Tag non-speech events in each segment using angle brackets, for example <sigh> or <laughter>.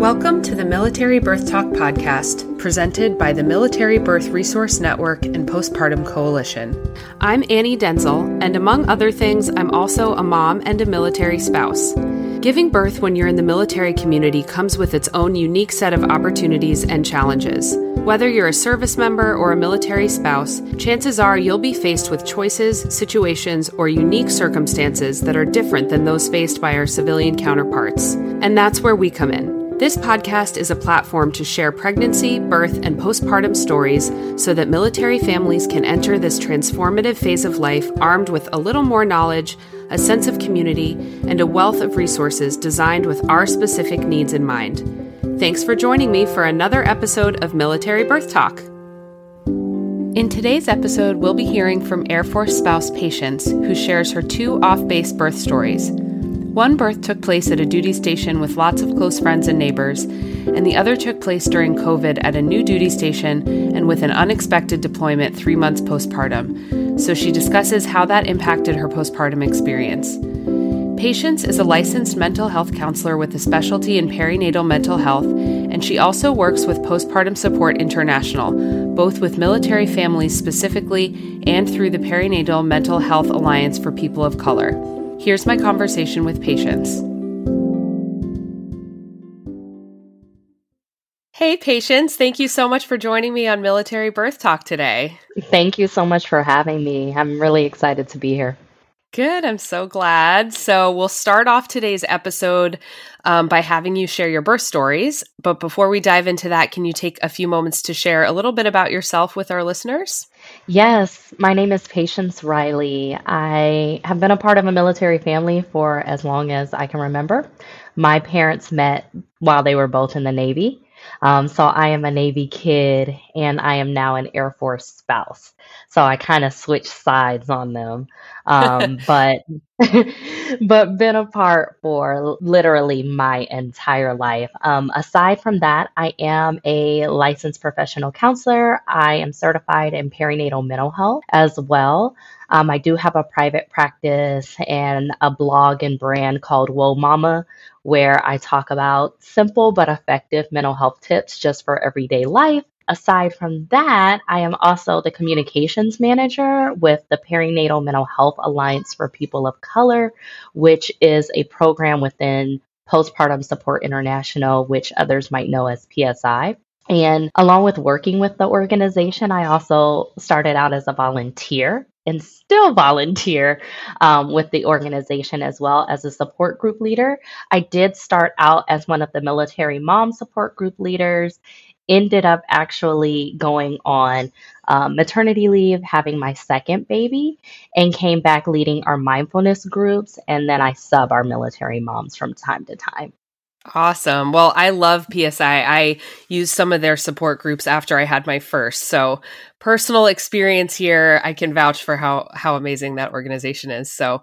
Welcome to the Military Birth Talk podcast, presented by the Military Birth Resource Network and Postpartum Coalition. I'm Annie Denzel, and among other things, I'm also a mom and a military spouse. Giving birth when you're in the military community comes with its own unique set of opportunities and challenges. Whether you're a service member or a military spouse, chances are you'll be faced with choices, situations, or unique circumstances that are different than those faced by our civilian counterparts. And that's where we come in. This podcast is a platform to share pregnancy, birth, and postpartum stories so that military families can enter this transformative phase of life armed with a little more knowledge, a sense of community, and a wealth of resources designed with our specific needs in mind. Thanks for joining me for another episode of Military Birth Talk. In today's episode, we'll be hearing from Air Force spouse Patience, who shares her two off base birth stories. One birth took place at a duty station with lots of close friends and neighbors, and the other took place during COVID at a new duty station and with an unexpected deployment three months postpartum. So she discusses how that impacted her postpartum experience. Patience is a licensed mental health counselor with a specialty in perinatal mental health, and she also works with Postpartum Support International, both with military families specifically and through the Perinatal Mental Health Alliance for People of Color. Here's my conversation with Patience. Hey, Patience. Thank you so much for joining me on Military Birth Talk today. Thank you so much for having me. I'm really excited to be here. Good. I'm so glad. So, we'll start off today's episode um, by having you share your birth stories. But before we dive into that, can you take a few moments to share a little bit about yourself with our listeners? Yes, my name is Patience Riley. I have been a part of a military family for as long as I can remember. My parents met while they were both in the Navy. Um, so I am a Navy kid and I am now an Air Force spouse. So I kind of switched sides on them. Um, <laughs> but <laughs> but been apart for literally my entire life. Um, aside from that, I am a licensed professional counselor. I am certified in perinatal mental health as well. Um, I do have a private practice and a blog and brand called Whoa Mama, where I talk about simple but effective mental health tips just for everyday life. Aside from that, I am also the communications manager with the Perinatal Mental Health Alliance for People of Color, which is a program within Postpartum Support International, which others might know as PSI. And along with working with the organization, I also started out as a volunteer and still <laughs> volunteer um, with the organization as well as a support group leader. I did start out as one of the military mom support group leaders, ended up actually going on um, maternity leave, having my second baby, and came back leading our mindfulness groups. And then I sub our military moms from time to time. Awesome. Well, I love PSI. I used some of their support groups after I had my first. So, personal experience here, I can vouch for how how amazing that organization is. So,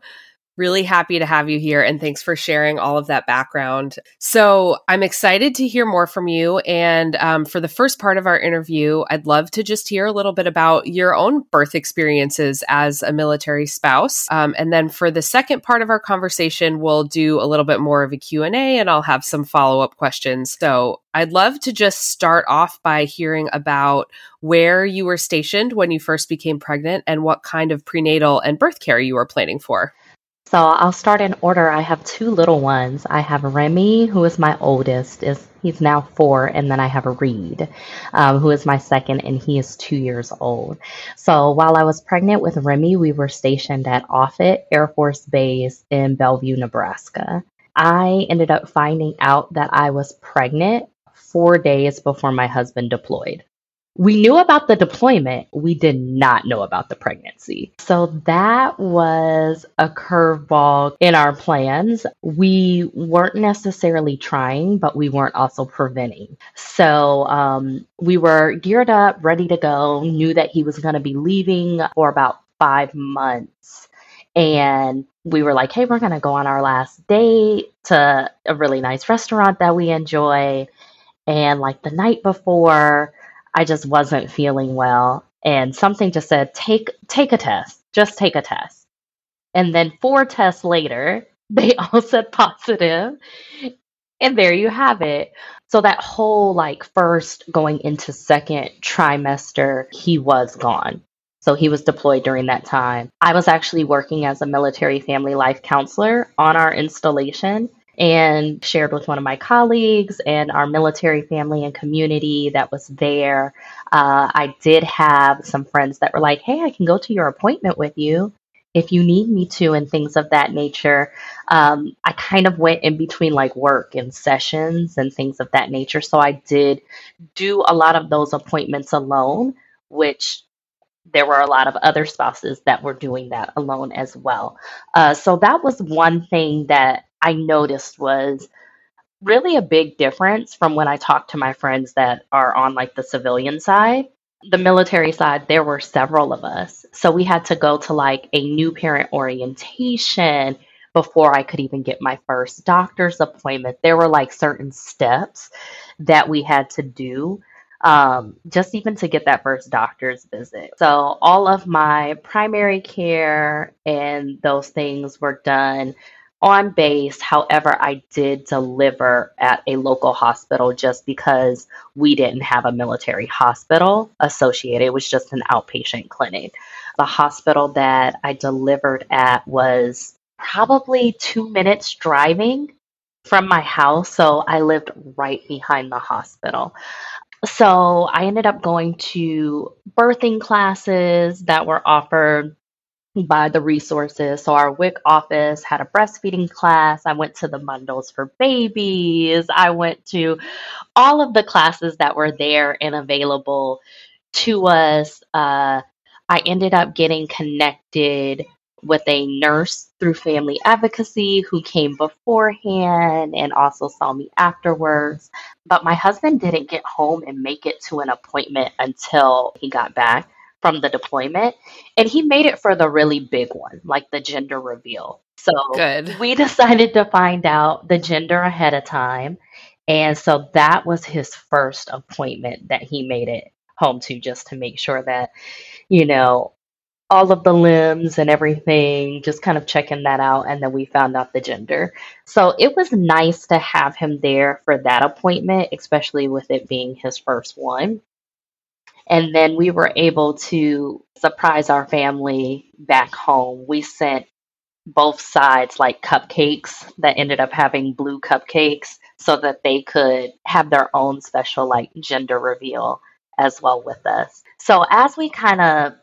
Really happy to have you here and thanks for sharing all of that background. So, I'm excited to hear more from you. And um, for the first part of our interview, I'd love to just hear a little bit about your own birth experiences as a military spouse. Um, and then for the second part of our conversation, we'll do a little bit more of a Q&A and I'll have some follow-up questions. So, I'd love to just start off by hearing about where you were stationed when you first became pregnant and what kind of prenatal and birth care you were planning for. So I'll start in order. I have two little ones. I have Remy, who is my oldest, is he's now four, and then I have Reed, um, who is my second, and he is two years old. So while I was pregnant with Remy, we were stationed at Offutt Air Force Base in Bellevue, Nebraska. I ended up finding out that I was pregnant four days before my husband deployed. We knew about the deployment. We did not know about the pregnancy. So that was a curveball in our plans. We weren't necessarily trying, but we weren't also preventing. So um, we were geared up, ready to go, knew that he was going to be leaving for about five months. And we were like, hey, we're going to go on our last date to a really nice restaurant that we enjoy. And like the night before, I just wasn't feeling well. And something just said, take take a test. Just take a test. And then four tests later, <laughs> they all said positive. And there you have it. So that whole like first going into second trimester, he was gone. So he was deployed during that time. I was actually working as a military family life counselor on our installation and shared with one of my colleagues and our military family and community that was there. Uh, I did have some friends that were like, hey, I can go to your appointment with you if you need me to, and things of that nature. Um, I kind of went in between like work and sessions and things of that nature. So I did do a lot of those appointments alone, which there were a lot of other spouses that were doing that alone as well. Uh, so that was one thing that I noticed was really a big difference from when I talked to my friends that are on like the civilian side. The military side, there were several of us. So we had to go to like a new parent orientation before I could even get my first doctor's appointment. There were like certain steps that we had to do um, just even to get that first doctor's visit. So, all of my primary care and those things were done on base. However, I did deliver at a local hospital just because we didn't have a military hospital associated. It was just an outpatient clinic. The hospital that I delivered at was probably two minutes driving from my house. So I lived right behind the hospital. So I ended up going to birthing classes that were offered by the resources. So our WIC office had a breastfeeding class. I went to the bundles for babies. I went to all of the classes that were there and available to us. Uh, I ended up getting connected with a nurse through family advocacy who came beforehand and also saw me afterwards. But my husband didn't get home and make it to an appointment until he got back from the deployment. And he made it for the really big one, like the gender reveal. So Good. we <laughs> decided to find out the gender ahead of time. And so that was his first appointment that he made it home to just to make sure that, you know, all of the limbs and everything, just kind of checking that out. And then we found out the gender. So it was nice to have him there for that appointment, especially with it being his first one. And then we were able to surprise our family back home. We sent both sides like cupcakes that ended up having blue cupcakes so that they could have their own special like gender reveal as well with us. So as we kind of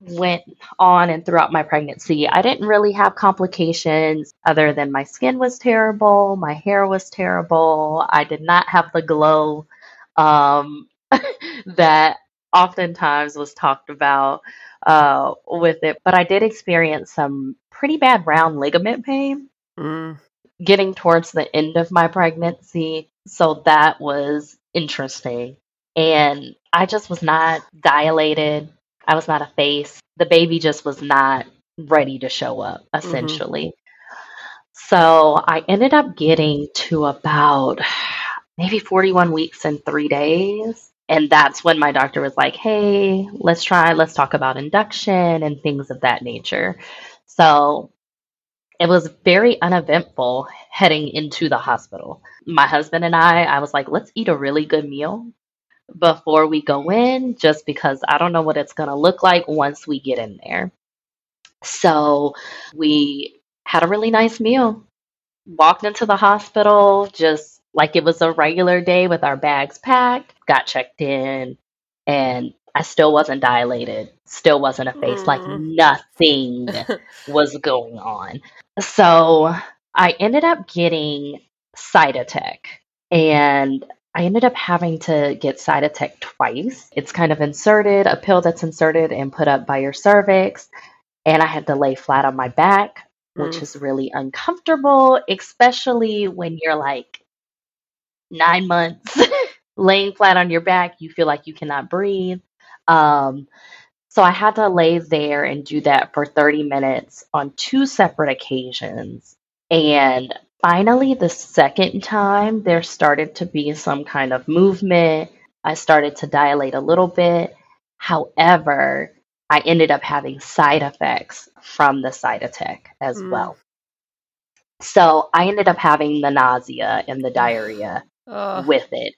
went on and throughout my pregnancy, I didn't really have complications other than my skin was terrible, my hair was terrible, I did not have the glow um, <laughs> that oftentimes was talked about uh, with it. But I did experience some pretty bad round ligament pain Mm. getting towards the end of my pregnancy. So that was interesting. And I just was not dilated. I was not effaced. The baby just was not ready to show up, essentially. So I ended up getting to about maybe 41 weeks and three days. And that's when my doctor was like, hey, let's try, let's talk about induction and things of that nature. So it was very uneventful heading into the hospital. My husband and I, I was like, let's eat a really good meal before we go in, just because I don't know what it's going to look like once we get in there. So we had a really nice meal, walked into the hospital just like it was a regular day with our bags packed, got checked in, and I still wasn't dilated, still wasn't effaced, like Mm. nothing <laughs> was going on. So I ended up getting Cytotec, and I ended up having to get Cytotec twice. It's kind of inserted, a pill that's inserted and put up by your cervix, and I had to lay flat on my back, which Mm. is really uncomfortable, especially when you're like nine months <laughs> laying flat on your back. You feel like you cannot breathe. Um, so I had to lay there and do that for 30 minutes on two separate occasions. And finally, the second time, there started to be some kind of movement. I started to dilate a little bit. However, I ended up having side effects from the Cytotec as Mm. well. So I ended up having the nausea and the diarrhea Ugh. with it.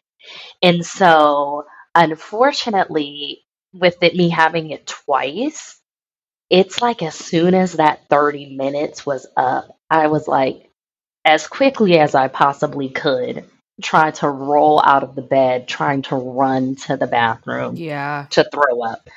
And so, unfortunately, with it me having it twice, it's like as soon as that 30 minutes was up, I was like, as quickly as I possibly could, try to roll out of the bed, trying to run to the bathroom yeah. to throw up.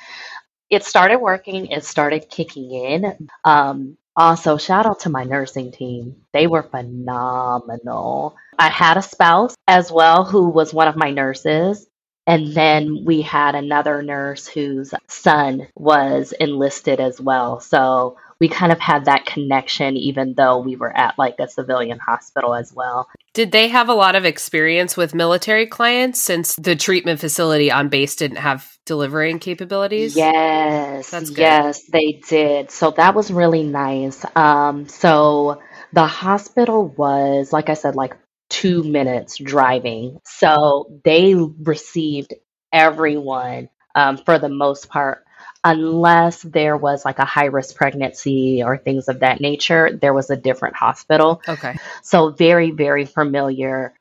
It started working, it started kicking in. Um, also, shout out to my nursing team. They were phenomenal. I had a spouse as well who was one of my nurses. And then we had another nurse whose son was enlisted as well. So we kind of had that connection, even though we were at like a civilian hospital as well. Did they have a lot of experience with military clients since the treatment facility on base didn't have delivering capabilities? Yes, yes, they did. So that was really nice. Um, so the hospital was, like I said, like two minutes driving. So they received everyone um, for the most part, unless there was like a high risk pregnancy or things of that nature, there was a different hospital. Okay. So very, very familiar.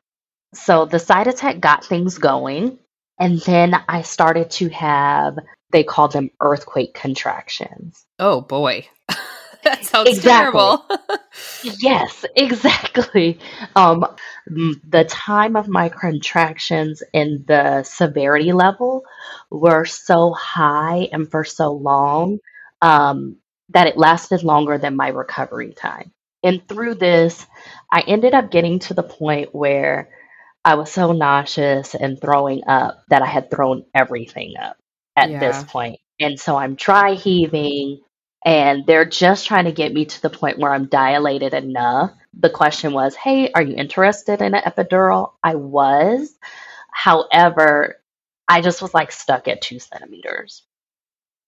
So the Cytotec got things going. And then I started to have, they called them earthquake contractions. Oh boy. <laughs> <laughs> that sounds Exactly. terrible. <laughs> Yes, exactly. Um, the time of my contractions and the severity level were so high and for so long um, that it lasted longer than my recovery time. And through this, I ended up getting to the point where I was so nauseous and throwing up that I had thrown everything up at this point. And so I'm dry heaving, and they're just trying to get me to the point where I'm dilated enough. The question was, hey, are you interested in an epidural? I was. However, I just was like stuck at two centimeters.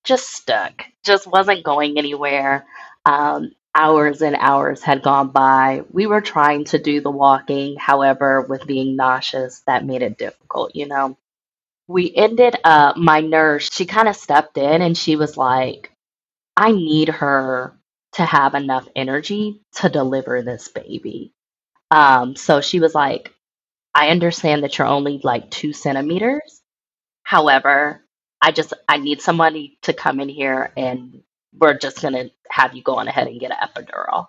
Just stuck. Just wasn't going anywhere. Um, hours and hours had gone by. We were trying to do the walking. However, with being nauseous, that made it difficult, you know? We ended up, my nurse, she kind of stepped in and she was like, I need her to have enough energy to deliver this baby. Um, so she was like, I understand that you're only like two centimeters. However, I just I need somebody to come in here and we're just gonna have you go on ahead and get an epidural.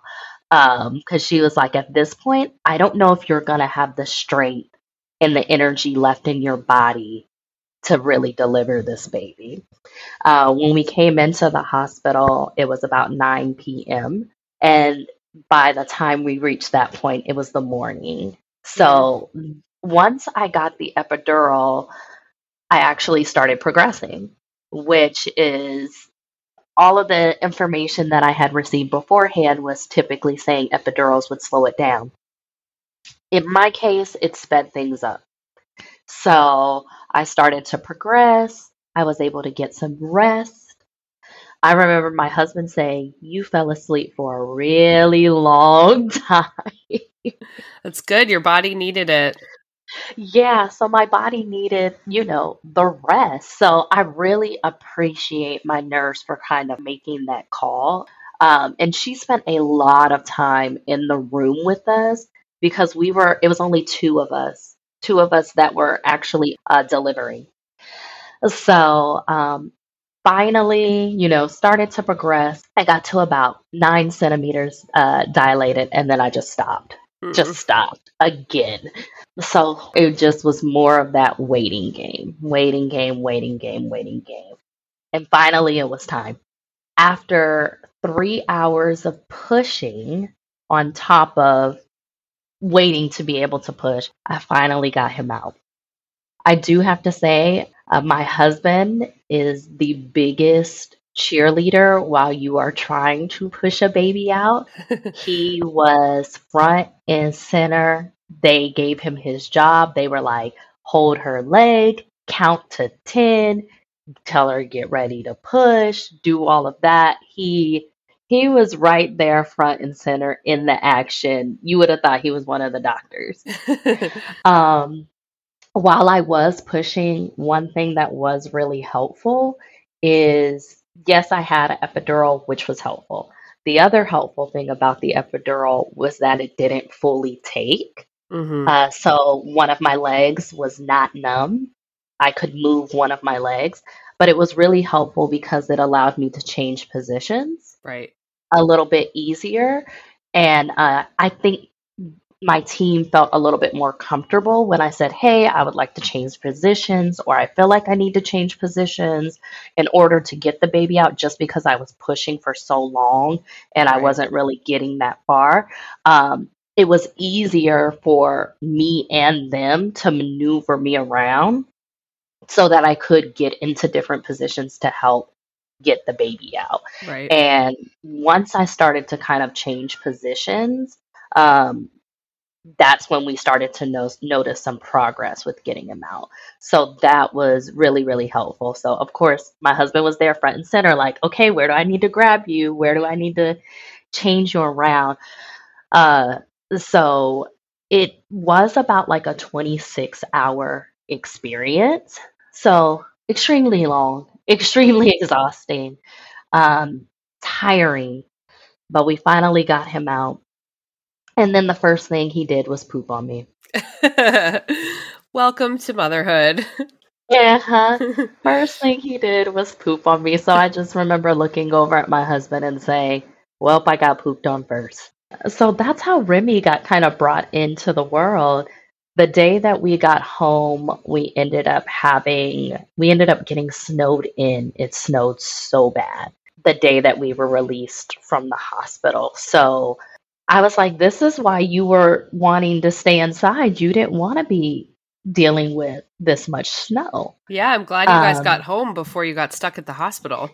Um, because she was like, at this point, I don't know if you're gonna have the strength and the energy left in your body to really deliver this baby. Uh, when we came into the hospital, it was about 9 p.m. And by the time we reached that point, it was the morning. So once I got the epidural, I actually started progressing, which is all of the information that I had received beforehand was typically saying epidurals would slow it down. In my case, it sped things up. So I started to progress. I was able to get some rest. I remember my husband saying, You fell asleep for a really long <laughs> time. That's good. Your body needed it. Yeah, so my body needed, you know, the rest. So I really appreciate my nurse for kind of making that call. Um, and she spent a lot of time in the room with us because we were, it was only two of us, two of us that were actually uh, delivering. So um, finally, you know, started to progress. I got to about nine centimeters uh, dilated and then I just stopped just stopped again. So it just was more of that waiting game, waiting game, waiting game, waiting game. And finally, it was time. After three hours of pushing on top of waiting to be able to push, I finally got him out. I do have to say, uh, my husband is the biggest cheerleader while you are trying to push a baby out. <laughs> He was front and center. They gave him his job. They were like, hold her leg, count to 10, tell her get ready to push, do all of that. He he was right there front and center in the action. You would have thought he was one of the doctors. <laughs> Um, while I was pushing, one thing that was really helpful is yes, I had an epidural, which was helpful. The other helpful thing about the epidural was that it didn't fully take. Mm-hmm. Uh, so one of my legs was not numb. I could move one of my legs, but it was really helpful because it allowed me to change positions Right. A little bit easier. And uh, I think my team felt a little bit more comfortable when I said, Hey, I would like to change positions, or I feel like I need to change positions in order to get the baby out just because I was pushing for so long and I Right. wasn't really getting that far. Um, it was easier for me and them to maneuver me around so that I could get into different positions to help get the baby out. Right. And once I started to kind of change positions, um, that's when we started to no- notice some progress with getting him out. So that was really, really helpful. So, of course, my husband was there front and center, like, okay, where do I need to grab you? Where do I need to change you around? Uh, so it was about like a 26 hour experience. So extremely long, extremely <laughs> exhausting, um, tiring. But we finally got him out. And then the first thing he did was poop on me. <laughs> Welcome to motherhood. Yeah, huh? <laughs> First thing he did was poop on me. So I just remember looking over at my husband and saying, Well, I got pooped on first. So that's how Remy got kind of brought into the world. The day that we got home, we ended up having, we ended up getting snowed in. It snowed so bad the day that we were released from the hospital. So I was like, This is why you were wanting to stay inside. You didn't want to be dealing with this much snow. yeah, I'm glad you guys Um, got home before you got stuck at the hospital.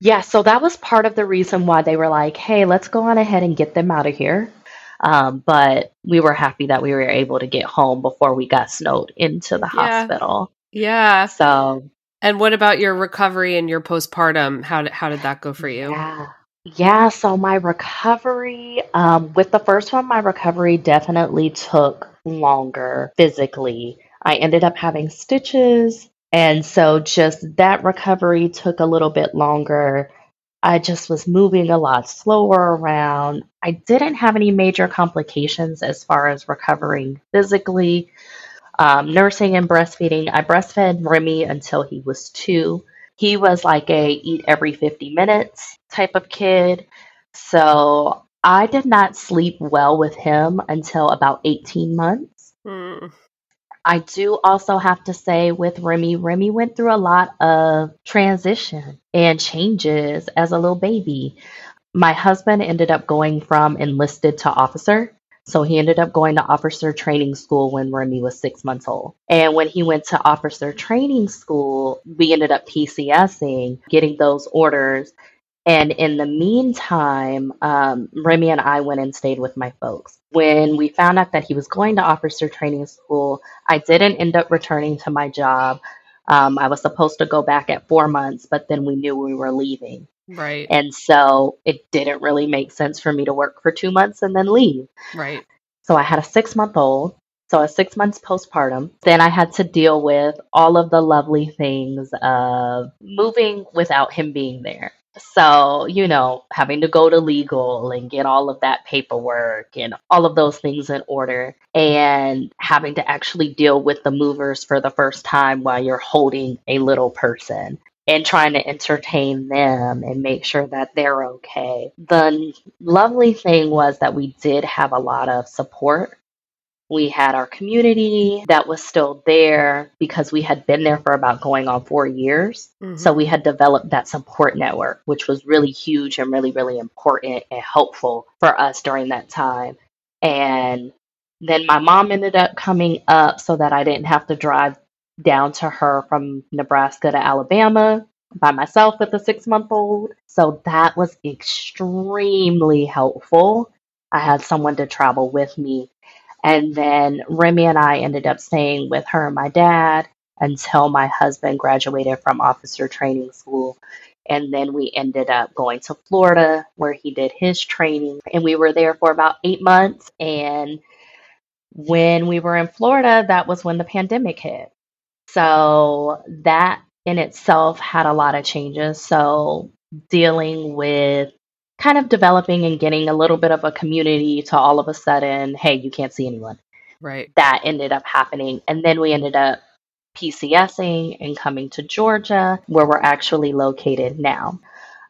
Yeah, so that was part of the reason why they were like, hey, let's go on ahead and get them out of here. Um, but we were happy that we were able to get home before we got snowed into the Yeah. hospital. Yeah. So, And what about your recovery and your postpartum? How did, how did that go for you? yeah. Yeah, so my recovery, um, with the first one, my recovery definitely took longer physically. I ended up having stitches. And so just that recovery took a little bit longer. I just was moving a lot slower around. I didn't have any major complications as far as recovering physically. Um, nursing and breastfeeding, I breastfed Remy until he was two. He was like a eat every 50 minutes type of kid. So I did not sleep well with him until about 18 months. Mm, I do also have to say with Remy, Remy went through a lot of transition and changes as a little baby. My husband ended up going from enlisted to officer. So he ended up going to officer training school when Remy was six months old. And when he went to officer training school, we ended up PCSing, getting those orders. And in the meantime, um, Remy and I went and stayed with my folks. When we found out that he was going to officer training school, I didn't end up returning to my job. Um, I was supposed to go back at four months, but then we knew we were leaving. right. And so it didn't really make sense for me to work for two months and then leave. Right. So I had a six month old, so a six months postpartum. Then I had to deal with all of the lovely things of moving without him being there. So, you know, having to go to legal and get all of that paperwork and all of those things in order, and having to actually deal with the movers for the first time while you're holding a little person and trying to entertain them and make sure that they're okay. The lovely thing was that we did have a lot of support. We had our community that was still there because we had been there for about going on four years. Mhm. So we had developed that support network, which was really huge and really, really important and helpful for us during that time. And then my mom ended up coming up so that I didn't have to drive down to her from Nebraska to Alabama by myself with a six month old. So that was extremely helpful. I had someone to travel with me. And then Remy and I ended up staying with her and my dad until my husband graduated from officer training school. And then we ended up going to Florida where he did his training. And we were there for about eight months. And when we were in Florida, that was when the pandemic hit. So that in itself had a lot of changes. So dealing with kind of developing and getting a little bit of a community to all of a sudden, hey, you can't see anyone. Right. That ended up happening. And then we ended up PCSing and coming to Georgia, where we're actually located now.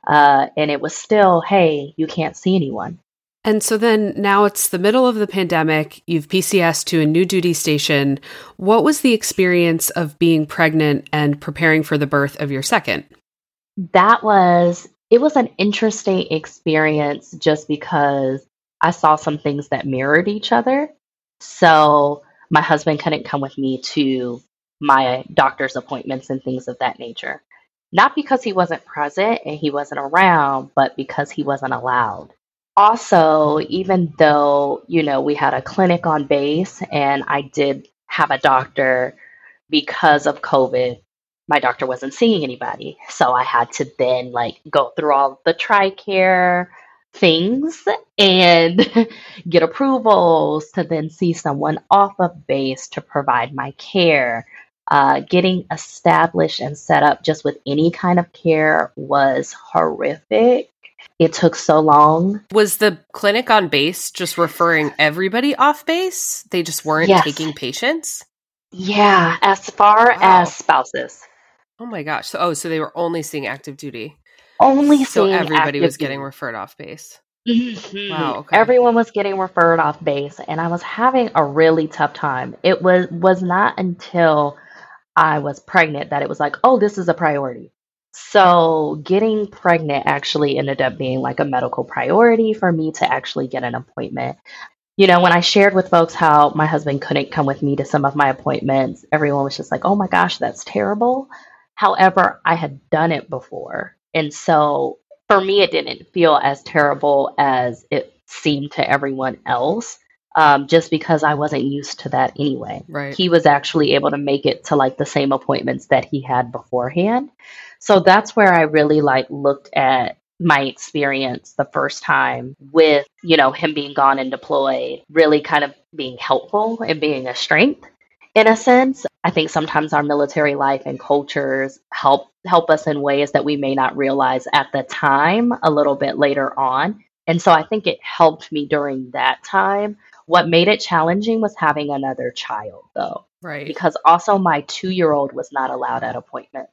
Uh, and it was still, hey, you can't see anyone. And so then now it's the middle of the pandemic. You've PCS to a new duty station. What was the experience of being pregnant and preparing for the birth of your second? That was, it was an interesting experience just because I saw some things that mirrored each other. So my husband couldn't come with me to my doctor's appointments and things of that nature. Not because he wasn't present and he wasn't around, but because he wasn't allowed also, even though, you know, we had a clinic on base and I did have a doctor because of COVID, my doctor wasn't seeing anybody. So I had to then like go through all the TRICARE things and <laughs> get approvals to then see someone off of base to provide my care. Uh, getting established and set up just with any kind of care was horrific it took so long. Was the clinic on base just referring everybody off base? They just weren't yes. taking patients? Yeah, as far wow. as spouses. Oh my gosh. So oh, so they were only seeing active duty. Only seeing. so everybody was getting referred off base. Mm-hmm. Wow. Okay. Everyone was getting referred off base and I was having a really tough time. It was was not until I was pregnant that it was like, "Oh, this is a priority." So, getting pregnant actually ended up being like a medical priority for me to actually get an appointment. You know, when I shared with folks how my husband couldn't come with me to some of my appointments, everyone was just like, oh my gosh, that's terrible. However, I had done it before. And so for me, it didn't feel as terrible as it seemed to everyone else. Um, just because I wasn't used to that anyway. Right. He was actually able to make it to like the same appointments that he had beforehand. So that's where I really like looked at my experience the first time with, you know, him being gone and deployed, really kind of being helpful and being a strength in a sense. I think sometimes our military life and cultures help help us in ways that we may not realize at the time a little bit later on. And so I think it helped me during that time. What made it challenging was having another child though. Right. Because also my 2-year-old was not allowed at appointments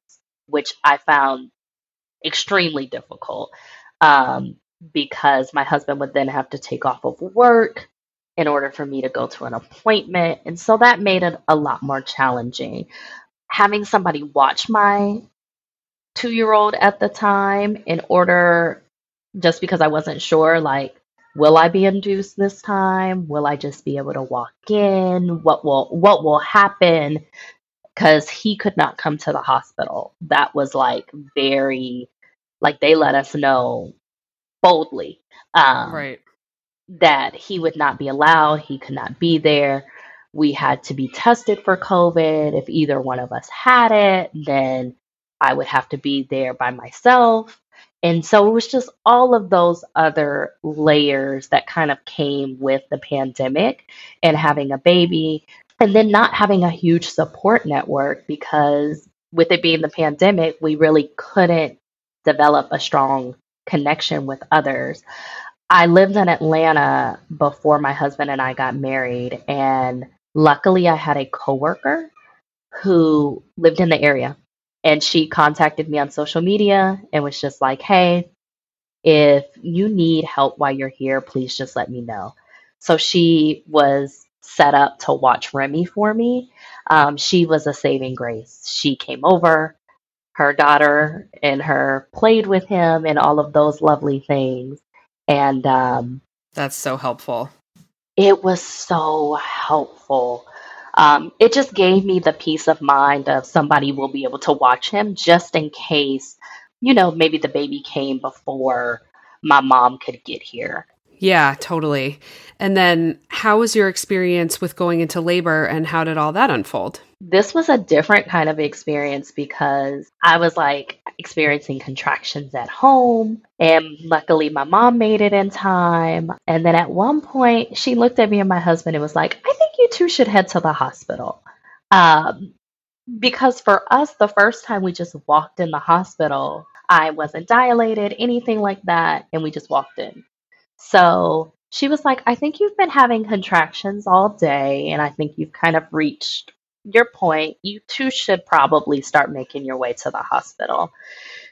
which I found extremely difficult um, because my husband would then have to take off of work in order for me to go to an appointment. And so that made it a lot more challenging. Having somebody watch my two year old at the time in order, just because I wasn't sure, like, will I be induced this time? Will I just be able to walk in? What will what will happen? because he could not come to the hospital. That was like very, like they let us know boldly um, right. That he would not be allowed, he could not be there. We had to be tested for COVID. If either one of us had it, then I would have to be there by myself. And so it was just all of those other layers that kind of came with the pandemic and having a baby and then not having a huge support network because with it being the pandemic, we really couldn't develop a strong connection with others. I lived in Atlanta before my husband and I got married, and luckily I had a coworker who lived in the area. And she contacted me on social media and was just like, hey, if you need help while you're here, please just let me know. So she was set up to watch Remy for me. Um, she was a saving grace. She came over, her daughter and her played with him and all of those lovely things. And um, that's so helpful. It was so helpful. Um, it just gave me the peace of mind of somebody will be able to watch him just in case, you know, maybe the baby came before my mom could get here. Yeah, totally. And then how was your experience with going into labor and how did all that unfold? This was a different kind of experience because I was like experiencing contractions at home. And luckily, my mom made it in time. And then at one point, she looked at me and my husband and was like, I think you two should head to the hospital. Um, because for us, the first time we just walked in the hospital, I wasn't dilated, anything like that. And we just walked in. So she was like, I think you've been having contractions all day, and I think you've kind of reached your point. You two should probably start making your way to the hospital.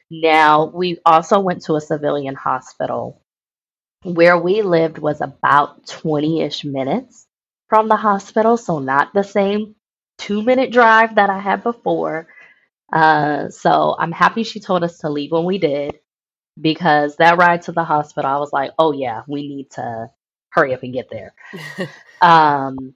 Now, we also went to a civilian hospital. Where we lived was about 20 ish minutes from the hospital, so not the same two minute drive that I had before. Uh, so I'm happy she told us to leave when we did because that ride to the hospital, I was like, oh yeah, we need to hurry up and get there. <laughs> um,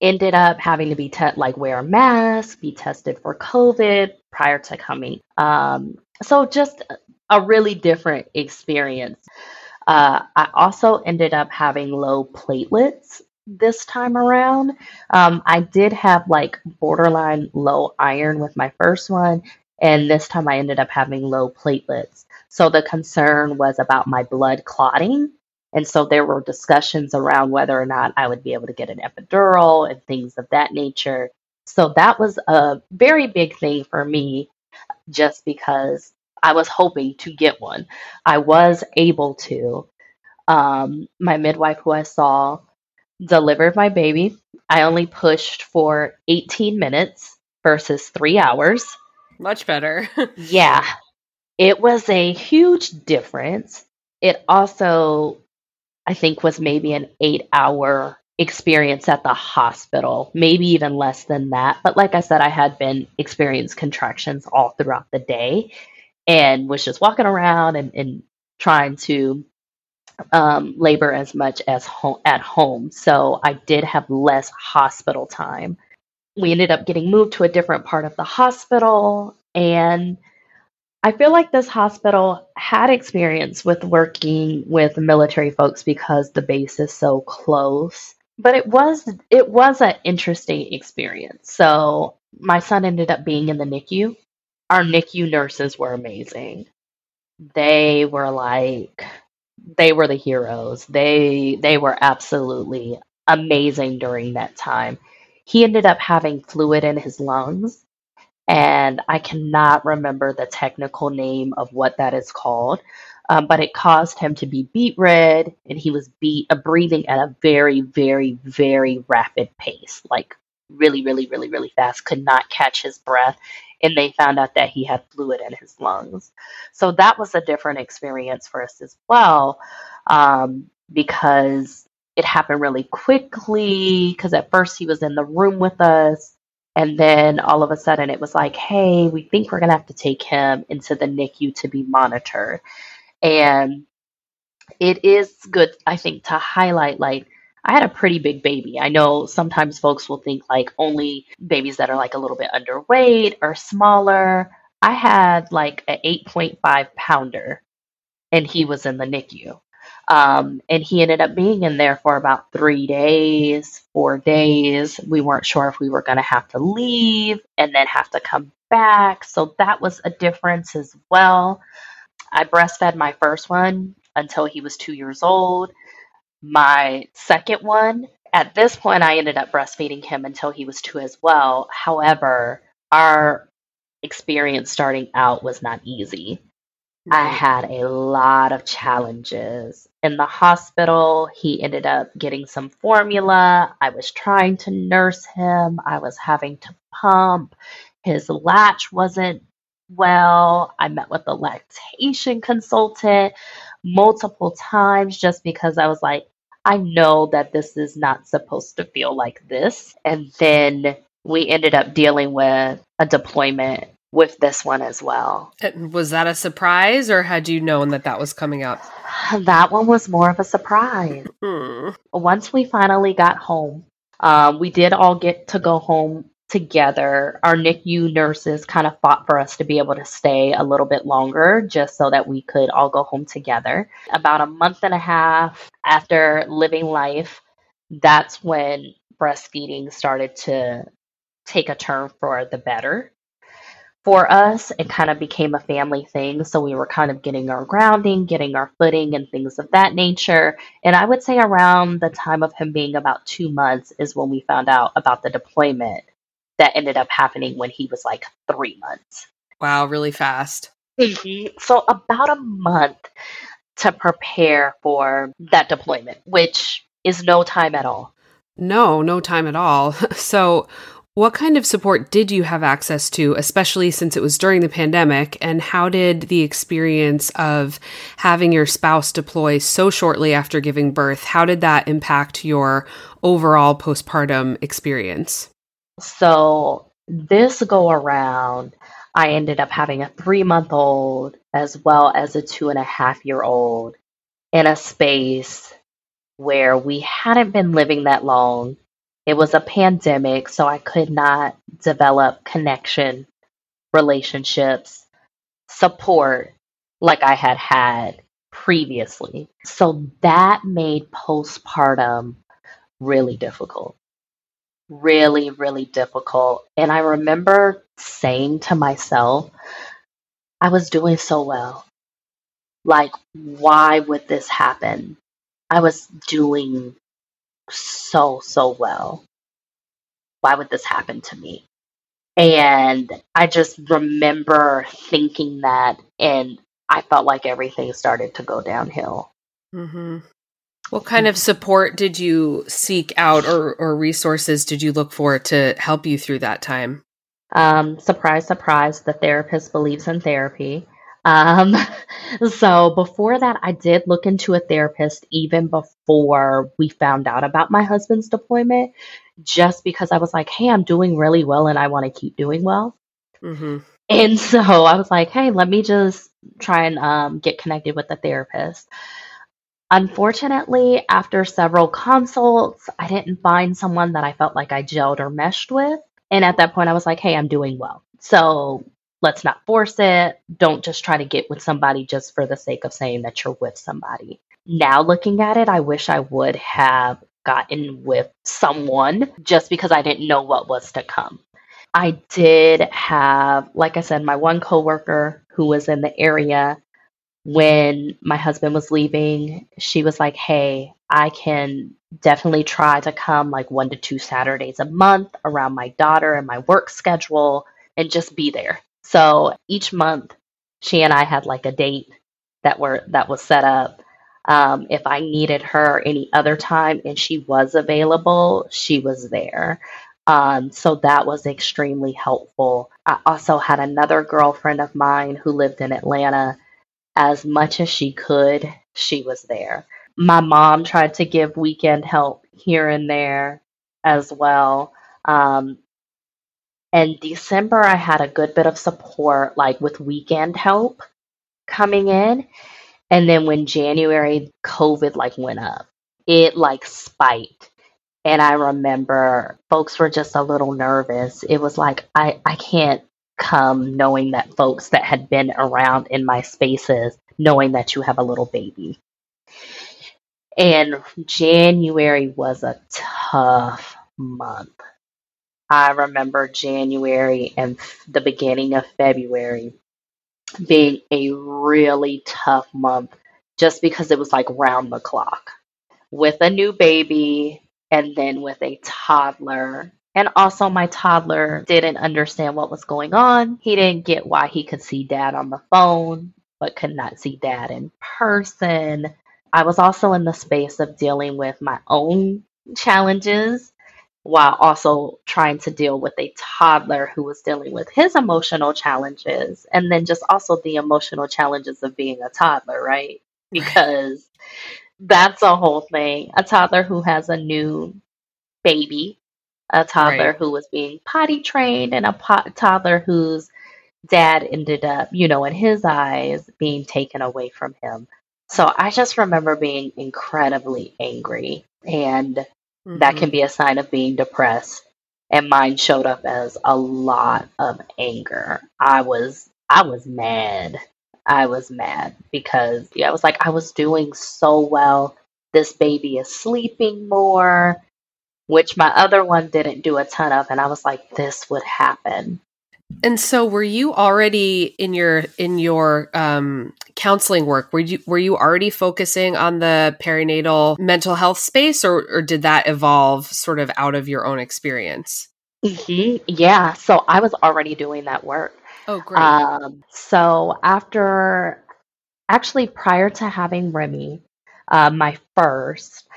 ended up having to be te- like wear a mask, be tested for COVID prior to coming. Um, so just a really different experience. Uh, I also ended up having low platelets this time around. Um, I did have like borderline low iron with my first one, and this time I ended up having low platelets. So the concern was about my blood clotting. And so there were discussions around whether or not I would be able to get an epidural and things of that nature. So that was a very big thing for me just because I was hoping to get one. I was able to. Um, my midwife, who I saw, delivered my baby. I only pushed for 18 minutes versus three hours. Much better. <laughs> yeah. It was a huge difference. It also, I think, was maybe an eight hour experience at the hospital, maybe even less than that. But like I said, I had been experiencing contractions all throughout the day and was just walking around and, and trying to um, labor as much as at home. So I did have less hospital time. We ended up getting moved to a different part of the hospital and I feel like this hospital had experience with working with military folks because the base is so close. But it was it was an interesting experience. So my son ended up being in the NICU. Our NICU nurses were amazing. They were like they were the heroes. They they were absolutely amazing during that time. He ended up having fluid in his lungs and I cannot remember the technical name of what that is called. Um, but it caused him to be beet red, and he was beat, uh, breathing at a very, very, very rapid pace, like really, really, really, really fast. Could not catch his breath, and they found out that he had fluid in his lungs. So that was a different experience for us as well, um, because it happened really quickly. Because at first he was in the room with us, and then all of a sudden it was like, hey, we think we're going to have to take him into the NICU to be monitored. And it is good, I think, to highlight like, I had a pretty big baby. I know sometimes folks will think like only babies that are like a little bit underweight or smaller. I had like an 8.5 pounder and he was in the NICU. Um, and he ended up being in there for about three days, four days. We weren't sure if we were going to have to leave and then have to come back. So that was a difference as well. I breastfed my first one until he was two years old. My second one, at this point, I ended up breastfeeding him until he was two as well. However, our experience starting out was not easy. I had a lot of challenges. In the hospital, he ended up getting some formula. I was trying to nurse him. I was having to pump. His latch wasn't well. I met with a lactation consultant multiple times just because I was like, I know that this is not supposed to feel like this. And then we ended up dealing with a deployment with this one as well. Was that a surprise, or had you known that that was coming up? That one was more of a surprise. Hmm. Once we finally got home, um, we did all get to go home together. Our NICU nurses kind of fought for us to be able to stay a little bit longer just so that we could all go home together. About a month and a half after living life, that's when breastfeeding started to take a turn for the better for us, it kind of became a family thing. So we were kind of getting our grounding, getting our footing, and things of that nature. And I would say around the time of him being about two months is when we found out about the deployment that ended up happening when he was like three months. Wow, really fast. Mhm. So about a month to prepare for that deployment, which is no time at all. No, no time at all. <laughs> So, what kind of support did you have access to, especially since it was during the pandemic? And how did the experience of having your spouse deploy so shortly after giving birth, how did that impact your overall postpartum experience? So this go around, I ended up having a three month old as well as a two and a half year old in a space where we hadn't been living that long. It was a pandemic, so I could not develop connection, relationships, support like I had had previously. So that made postpartum really difficult. Really, really difficult. And I remember saying to myself, I was doing so well. Like, why would this happen? I was doing so, so well. Why would this happen to me? And I just remember thinking that, and I felt like everything started to go downhill. Mm-hmm. What kind of support did you seek out or, or resources did you look for to help you through that time? Um, surprise, surprise, the therapist believes in therapy. Um, <laughs> so before that, I did look into a therapist even before we found out about my husband's deployment, just because I was like, hey, I'm doing really well and I want to keep doing well. Mm-hmm. And <laughs> so I was like, hey, let me just try and um, get connected with the therapist. Unfortunately, after several consults, I didn't find someone that I felt like I gelled or meshed with. And at that point, I was like, hey, I'm doing well. So let's not force it. Don't just try to get with somebody just for the sake of saying that you're with somebody. Now, looking at it, I wish I would have gotten with someone just because I didn't know what was to come. I did have, like I said, my one coworker who was in the area when my husband was leaving. She was like, Hey, I can definitely try to come like one to two Saturdays a month around my daughter and my work schedule and just be there. So each month, she and I had like a date that were that was set up. Um, if I needed her any other time and she was available, she was there. Um, so that was extremely helpful. I also had another girlfriend of mine who lived in Atlanta. As much as she could, she was there. My mom tried to give weekend help here and there as well. Um, and December, I had a good bit of support, like with weekend help coming in. And then when January COVID like went up, it like spiked. And I remember folks were just a little nervous. It was like I, I can't come knowing that folks that had been around in my spaces knowing that you have a little baby. And January was a tough month. I remember January and the beginning of February being a really tough month just because it was like round the clock with a new baby and then with a toddler. And also, my toddler didn't understand what was going on. He didn't get why he could see dad on the phone, but could not see dad in person. I was also in the space of dealing with my own challenges while also trying to deal with a toddler who was dealing with his emotional challenges and then just also the emotional challenges of being a toddler, right? Because that's a whole thing. A toddler who has a new baby, a toddler Right. who was being potty trained, and a po- toddler whose dad ended up, you know, in his eyes, being taken away from him. So I just remember being incredibly angry and that Mhm. can be a sign of being depressed. And mine showed up as a lot of anger. I was i was mad. I was mad because yeah, i was like i was doing so well. This baby is sleeping more which my other one didn't do a ton of. And i was like this would happen And so were you already in your in your um counseling work were you were you already focusing on the perinatal mental health space or or did that evolve sort of out of your own experience? hmm yeah so i was already doing that work Oh, great. Um, so after, actually, prior to having Remy, uh, my first,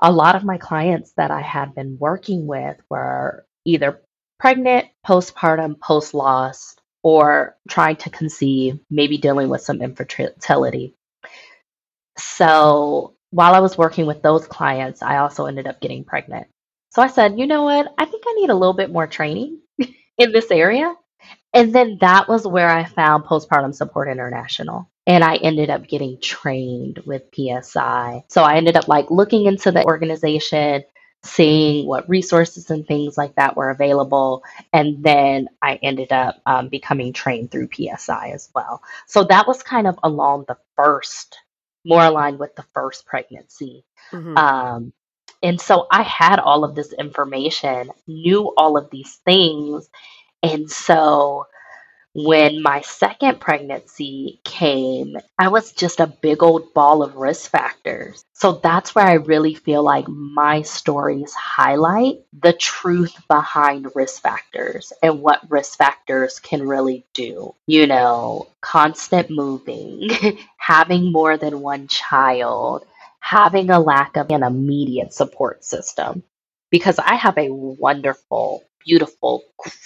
a lot of my clients that I had been working with were either pregnant, postpartum, post loss, or trying to conceive, maybe dealing with some infertility. So while I was working with those clients, I also ended up getting pregnant. So I said, you know what? I think I need a little bit more training <laughs> in this area. And then that was where I found Postpartum Support International. And I ended up getting trained with PSI. So I ended up like looking into the organization, seeing what resources and things like that were available. And then I ended up um, becoming trained through PSI as well. So that was kind of along the first, more aligned with the first pregnancy. Mm-hmm. Um, and so I had all of this information, knew all of these things. And so when my second pregnancy came, I was just a big old ball of risk factors. So that's where I really feel like my stories highlight the truth behind risk factors and what risk factors can really do. You know, constant moving, <laughs> having more than one child, having a lack of an immediate support system. Because I have a wonderful beautiful,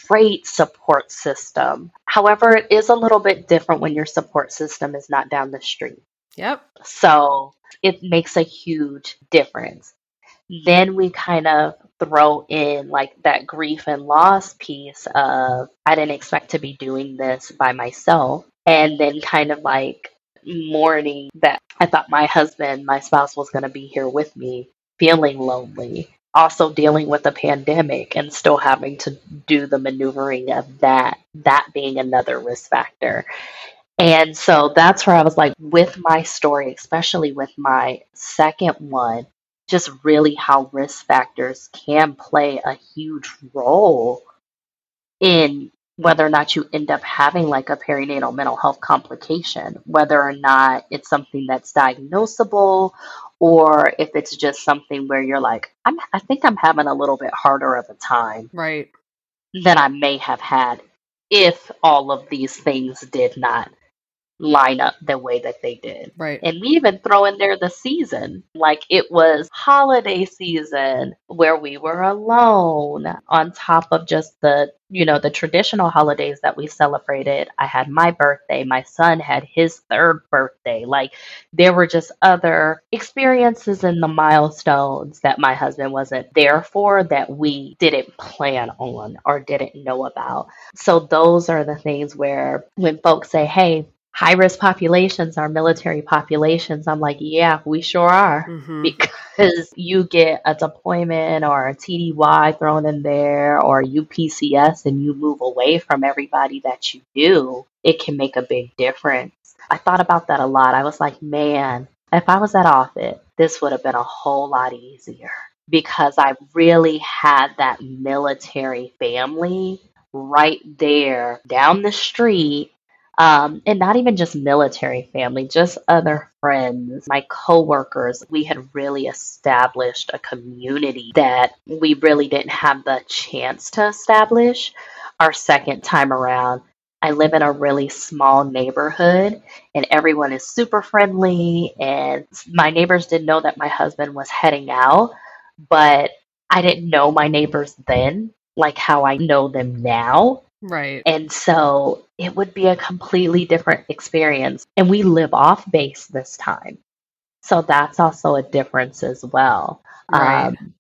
great support system. However, it is a little bit different when your support system is not down the street. Yep. So it makes a huge difference. Then we kind of throw in like that grief and loss piece of I didn't expect to be doing this by myself. And then kind of like mourning that I thought my husband, my spouse was going to be here with me, feeling lonely also dealing with a pandemic and still having to do the maneuvering of that, that being another risk factor. And so that's where I was like, with my story, especially with my second one, just really how risk factors can play a huge role in whether or not you end up having like a perinatal mental health complication, whether or not it's something that's diagnosable or if it's just something where you're like, I'm, I think I'm having a little bit harder of a time right. than I may have had if all of these things did not line up the way that they did. Right. And we even throw in there the season. Like it was holiday season where we were alone on top of just the, you know, the traditional holidays that we celebrated. I had my birthday, my son had his third birthday. Like there were just other experiences in the milestones that my husband wasn't there for that we didn't plan on or didn't know about. So those are the things where when folks say, "Hey, high risk populations are military populations. I'm like, yeah, we sure are. Mm-hmm. Because you get a deployment or a TDY thrown in there or you PCS and you move away from everybody that you do, it can make a big difference. I thought about that a lot. I was like, man, if I was at Offutt, this would have been a whole lot easier because I really had that military family right there down the street um, and not even just military family, just other friends, my coworkers. We had really established a community that we really didn't have the chance to establish our second time around. I live in a really small neighborhood and everyone is super friendly. And my neighbors didn't know that my husband was heading out, but I didn't know my neighbors then, like how I know them now. Right. And so it would be a completely different experience. And we live off base this time. So that's also a difference as well. Right. Um,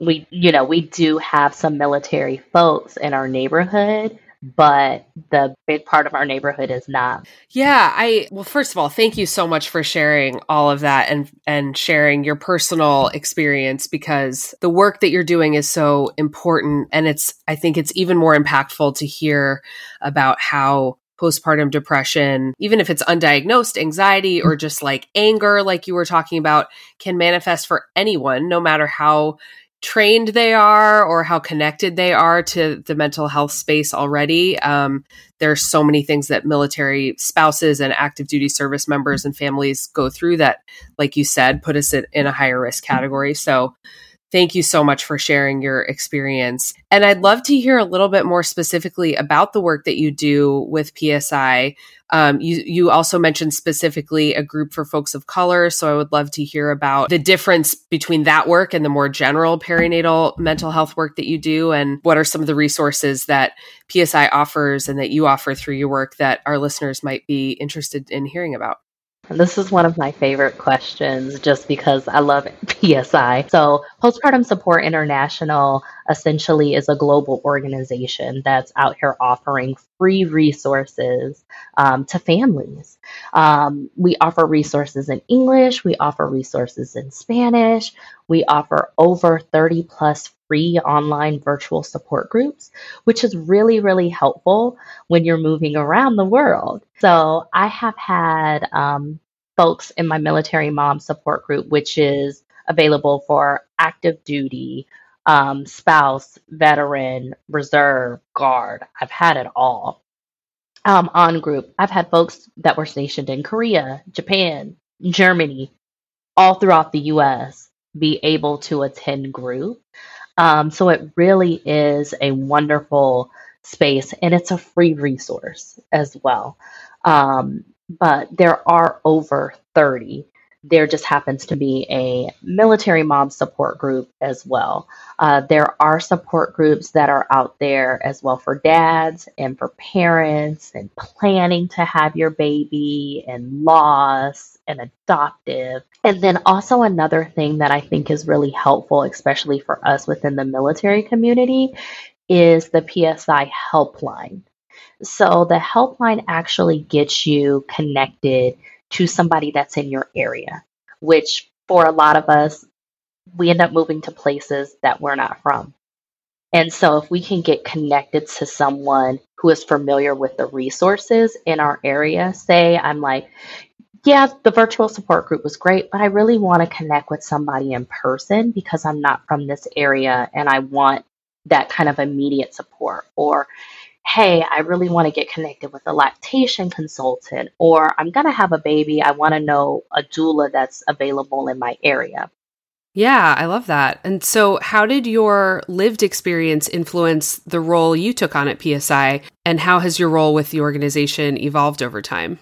we, you know, we do have some military folks in our neighborhood, but the big part of our neighborhood is not. Yeah, I well first of all, thank you so much for sharing all of that and and sharing your personal experience because the work that you're doing is so important and it's I think it's even more impactful to hear about how postpartum depression, even if it's undiagnosed anxiety or just like anger, like you were talking about, can manifest for anyone, no matter how trained they are or how connected they are to the mental health space already. Um, there's so many things that military spouses and active duty service members and families go through that, like you said, put us in, in a higher risk category. So Thank you so much for sharing your experience. And I'd love to hear a little bit more specifically about the work that you do with PSI. Um, you, you also mentioned specifically a group for folks of color. So I would love to hear about the difference between that work and the more general perinatal mental health work that you do. And what are some of the resources that PSI offers and that you offer through your work that our listeners might be interested in hearing about? This is one of my favorite questions just because I love PSI. So, Postpartum Support International essentially is a global organization that's out here offering free resources um, to families. Um, we offer resources in English, we offer resources in Spanish, we offer over 30 plus free online virtual support groups, which is really, really helpful when you're moving around the world. So I have had um, folks in my military mom support group, which is available for active duty, um, spouse, veteran, reserve, guard. I've had it all. Um, on group, I've had folks that were stationed in Korea, Japan, Germany, all throughout the US be able to attend group. Um, so it really is a wonderful space and it's a free resource as well. Um, but there are over 30 there just happens to be a military mom support group as well. Uh, there are support groups that are out there as well for dads and for parents and planning to have your baby and loss and adoptive. And then also another thing that I think is really helpful, especially for us within the military community, is the PSI helpline. So the helpline actually gets you connected to somebody that's in your area, which for a lot of us, we end up moving to places that we're not from. And so, if we can get connected to someone who is familiar with the resources in our area, say, I'm like, yeah, the virtual support group was great, but I really want to connect with somebody in person because I'm not from this area and I want that kind of immediate support. Or, hey, I really want to get connected with a lactation consultant, or I'm going to have a baby. I want to know a doula that's available in my area. Yeah, I love that. And so, how did your lived experience influence the role you took on at PSI? And how has your role with the organization evolved over time?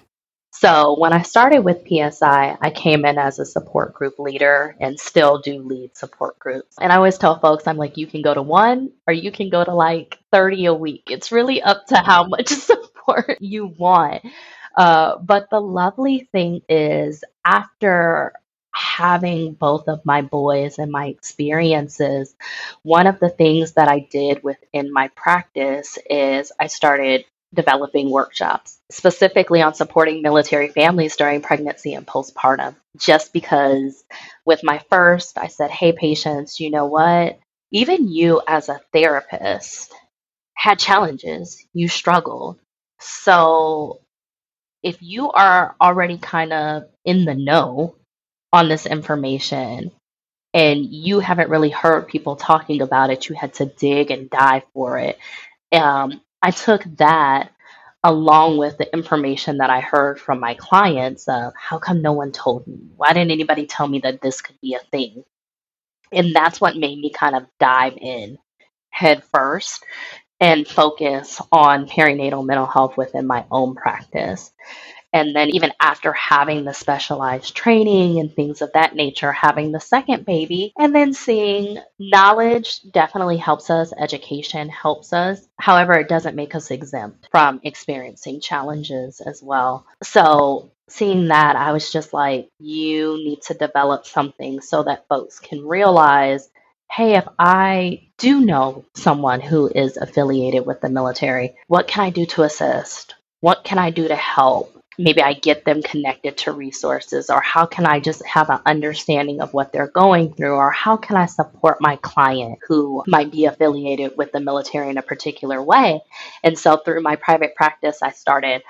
So when I started with PSI, I came in as a support group leader and still do lead support groups. And I always tell folks, I'm like, you can go to one or you can go to like 30 a week. It's really up to how <laughs> much support you want. Uh, but the lovely thing is, after having both of my boys and my experiences, one of the things that I did within my practice is I started developing workshops specifically on supporting military families during pregnancy and postpartum. Just because with my first, I said, hey, Patience, you know what? Even you as a therapist had challenges, you struggled. So if you are already kind of in the know on this information, and you haven't really heard people talking about it, you had to dig and dive for it. Um, I took that along with the information that I heard from my clients of how come no one told me? Why didn't anybody tell me that this could be a thing? And that's what made me kind of dive in head first and focus on perinatal mental health within my own practice. And then, even after having the specialized training and things of that nature, having the second baby, and then seeing knowledge definitely helps us, education helps us. However, it doesn't make us exempt from experiencing challenges as well. So, seeing that, I was just like, you need to develop something so that folks can realize hey, if I do know someone who is affiliated with the military, what can I do to assist? What can I do to help? Maybe I get them connected to resources, or how can I just have an understanding of what they're going through, or how can I support my client who might be affiliated with the military in a particular way. And so through my private practice, I started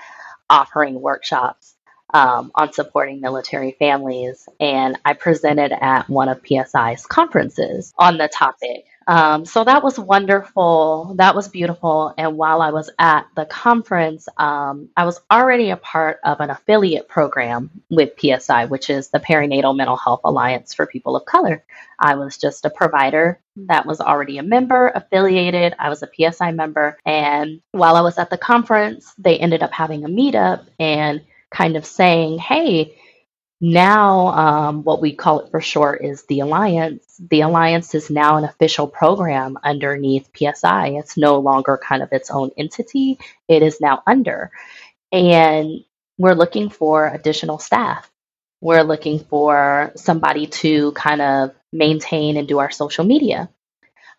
offering workshops um, on supporting military families, and I presented at one of PSI's conferences on the topic Um, so that was wonderful. That was beautiful. And while I was at the conference, um, I was already a part of an affiliate program with PSI, which is the Perinatal Mental Health Alliance for People of Color. I was just a provider that was already a member, affiliated. I was a PSI member. And while I was at the conference, they ended up having a meetup and kind of saying, hey, now, um, what we call it for short is the Alliance. The Alliance is now an official program underneath PSI. It's no longer kind of its own entity, it is now under. And we're looking for additional staff. We're looking for somebody to kind of maintain and do our social media.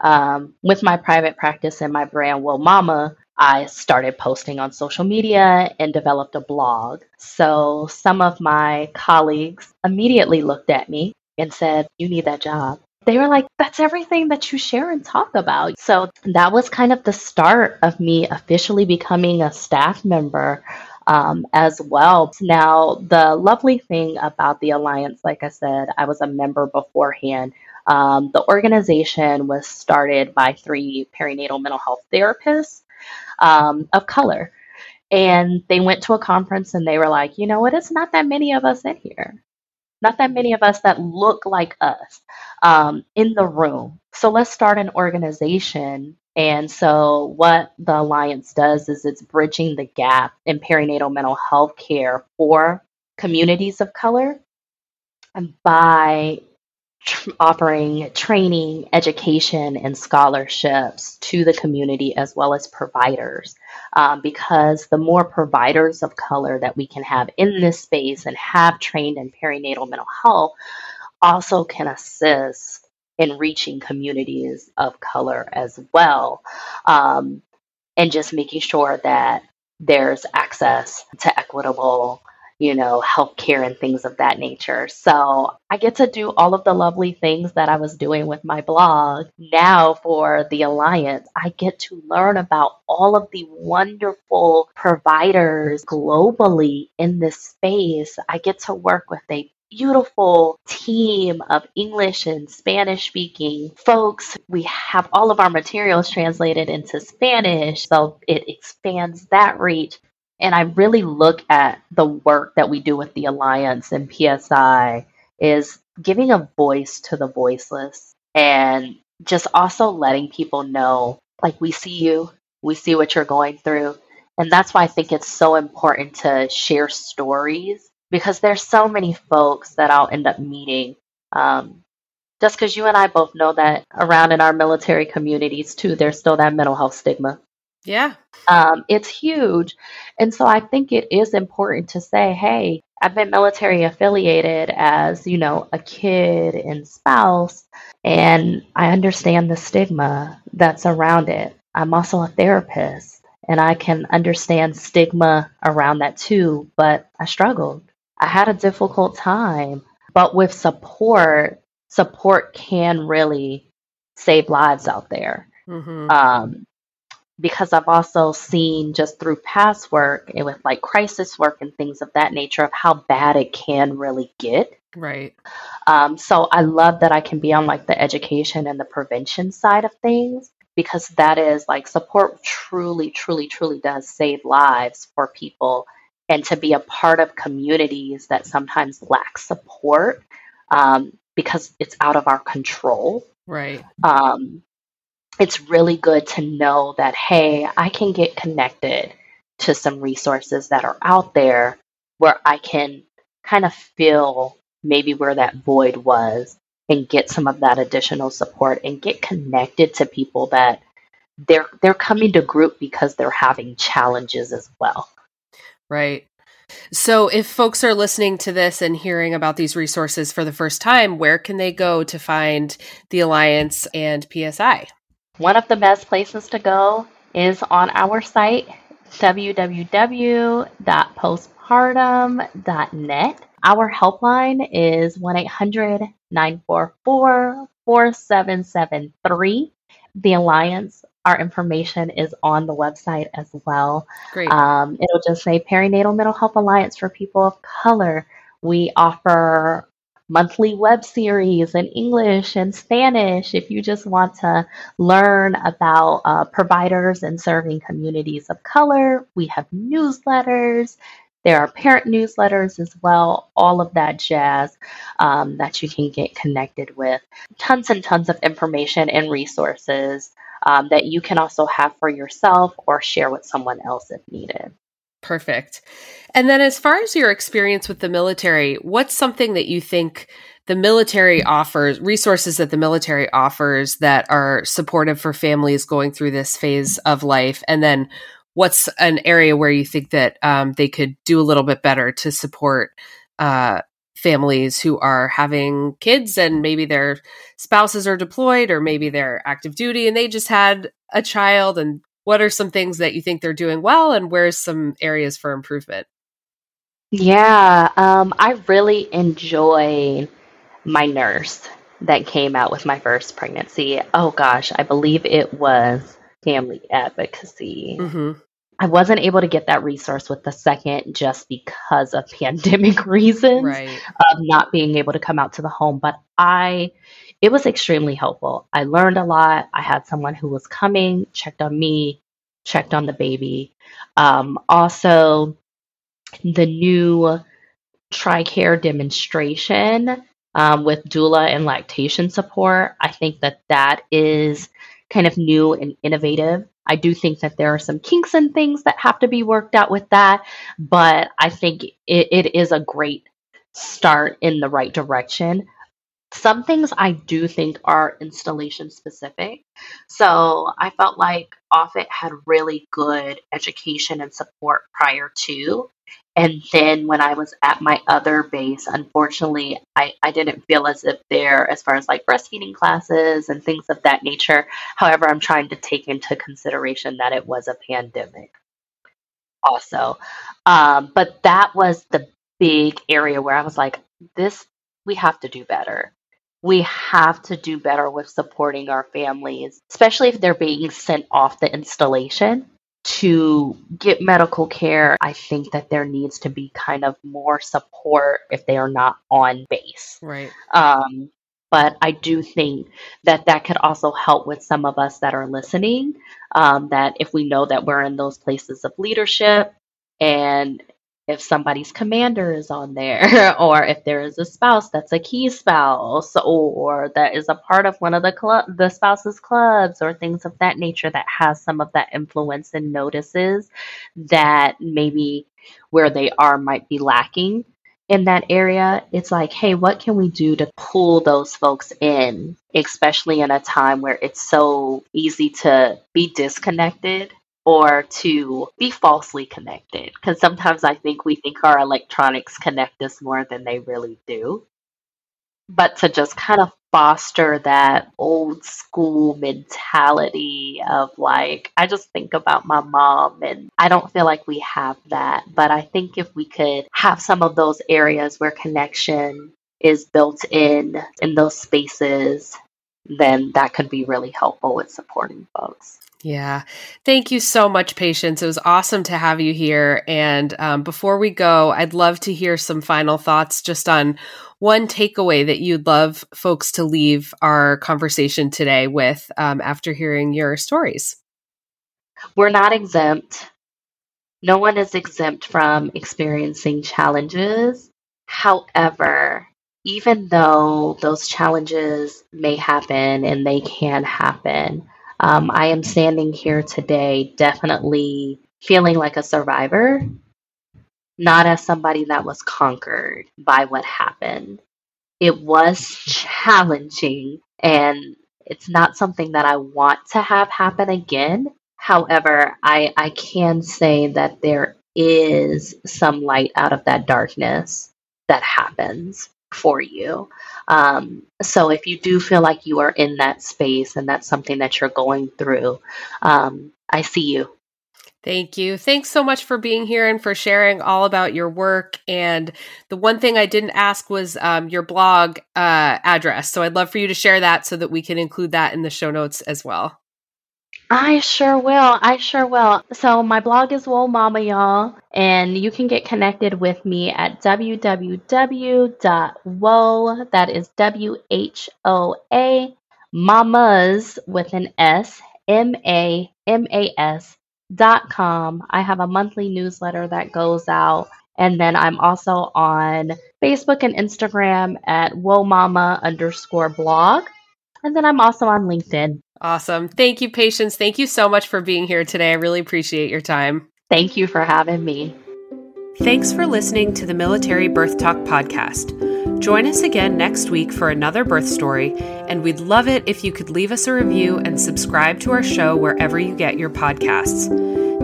Um, with my private practice and my brand, Whoa Mama, I started posting on social media and developed a blog. So some of my colleagues immediately looked at me and said, You need that job. They were like, That's everything that you share and talk about. So that was kind of the start of me officially becoming a staff member um, as well. Now, the lovely thing about the Alliance, like I said, I was a member beforehand. Um, the organization was started by three perinatal mental health therapists um, of color. And they went to a conference and they were like, you know what? It's not that many of us in here. Not that many of us that look like us um, in the room. So let's start an organization. And so, what the Alliance does is it's bridging the gap in perinatal mental health care for communities of color And by offering training, education, and scholarships to the community as well as providers. Um, because the more providers of color that we can have in this space and have trained in perinatal mental health also can assist in reaching communities of color as well. Um, and just making sure that there's access to equitable you know, healthcare and things of that nature. So I get to do all of the lovely things that I was doing with my blog. Now for the Alliance, I get to learn about all of the wonderful providers globally in this space. I get to work with a beautiful team of English and Spanish speaking folks. We have all of our materials translated into Spanish, so it expands that reach. And I really look at the work that we do with the Alliance and PSI is giving a voice to the voiceless and just also letting people know like we see you, we see what you're going through. And that's why I think it's so important to share stories because there's so many folks that I'll end up meeting. Um, just because you and I both know that around in our military communities too, there's still that mental health stigma. Yeah. Um, it's huge. And so I think it is important to say, hey, I've been military affiliated as, you know, a kid and spouse, and I understand the stigma that's around it. I'm also a therapist, and I can understand stigma around that too, but I struggled. I had a difficult time, but with support, support can really save lives out there. Mm-hmm. Um, because I've also seen just through past work and with like crisis work and things of that nature of how bad it can really get. Right. Um, so I love that I can be on like the education and the prevention side of things because that is like support truly, truly, truly does save lives for people and to be a part of communities that sometimes lack support um, because it's out of our control. Right. Um, it's really good to know that, hey, I can get connected to some resources that are out there where I can kind of feel maybe where that void was and get some of that additional support and get connected to people that they're they're coming to group because they're having challenges as well. Right. So, if folks are listening to this and hearing about these resources for the first time, where can they go to find the Alliance and PSI? One of the best places to go is on our site, www.postpartum.net. Our helpline is 1 800 944 4773. The Alliance, our information is on the website as well. Great. Um, it'll just say Perinatal Mental Health Alliance for People of Color. We offer monthly web series in English and Spanish. If you just want to learn about uh, providers and serving communities of color, we have newsletters. There are parent newsletters as well, all of that jazz um, that you can get connected with. Tons and tons of information and resources um, that you can also have for yourself or share with someone else if needed. Perfect. And then, as far as your experience with the military, what's something that you think the military offers, resources that the military offers that are supportive for families going through this phase of life? And then, what's an area where you think that um, they could do a little bit better to support uh, families who are having kids and maybe their spouses are deployed or maybe they're active duty and they just had a child and what are some things that you think they're doing well and where's some areas for improvement yeah um, i really enjoy my nurse that came out with my first pregnancy oh gosh i believe it was family advocacy mm-hmm. I wasn't able to get that resource with the second just because of <laughs> pandemic reasons right. of not being able to come out to the home. But I, it was extremely helpful. I learned a lot. I had someone who was coming, checked on me, checked on the baby. Um, also, the new TRICARE demonstration um, with doula and lactation support. I think that that is kind of new and innovative. I do think that there are some kinks and things that have to be worked out with that, but I think it, it is a great start in the right direction. Some things I do think are installation specific. So I felt like Offutt had really good education and support prior to. And then when I was at my other base, unfortunately, I, I didn't feel as if there, as far as like breastfeeding classes and things of that nature. However, I'm trying to take into consideration that it was a pandemic also. Um, but that was the big area where I was like, this, we have to do better. We have to do better with supporting our families, especially if they're being sent off the installation to get medical care, I think that there needs to be kind of more support if they are not on base. Right. Um, but I do think that that could also help with some of us that are listening. Um, that if we know that we're in those places of leadership and if somebody's commander is on there, <laughs> or if there is a spouse that's a key spouse, or that is a part of one of the club, the spouse's clubs, or things of that nature that has some of that influence and notices that maybe where they are might be lacking in that area. It's like, hey, what can we do to pull those folks in, especially in a time where it's so easy to be disconnected or to be falsely connected. Because sometimes I think we think our electronics connect us more than they really do. But to just kind of foster that old school mentality of like, I just think about my mom, and I don't feel like we have that. But I think if we could have some of those areas where connection is built in in those spaces, then that could be really helpful with supporting folks. Yeah. Thank you so much, Patience. It was awesome to have you here. And um, before we go, I'd love to hear some final thoughts just on one takeaway that you'd love folks to leave our conversation today with um, after hearing your stories. We're not exempt. No one is exempt from experiencing challenges. However, even though those challenges may happen and they can happen, um, I am standing here today definitely feeling like a survivor, not as somebody that was conquered by what happened. It was challenging and it's not something that I want to have happen again. However, I, I can say that there is some light out of that darkness that happens for you. Um, so if you do feel like you are in that space and that's something that you're going through, um, I see you. Thank you. Thanks so much for being here and for sharing all about your work. And the one thing I didn't ask was um, your blog uh, address. So I'd love for you to share that so that we can include that in the show notes as well. I sure will. I sure will. So my blog is Whoa Mama, y'all, and you can get connected with me at www.whoa, that is W-H-O-A, mamas with an S, M-A-M-A-S dot com. I have a monthly newsletter that goes out. And then I'm also on Facebook and Instagram at Whoa Mama underscore blog. And then I'm also on LinkedIn. Awesome. Thank you, Patience. Thank you so much for being here today. I really appreciate your time. Thank you for having me. Thanks for listening to the Military Birth Talk podcast. Join us again next week for another birth story, and we'd love it if you could leave us a review and subscribe to our show wherever you get your podcasts.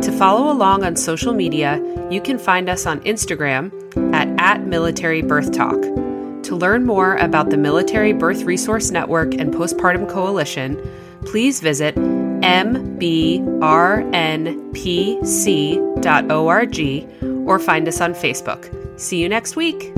To follow along on social media, you can find us on Instagram at, at Military Birth Talk. To learn more about the Military Birth Resource Network and Postpartum Coalition, please visit mbrnpc.org or find us on Facebook. See you next week.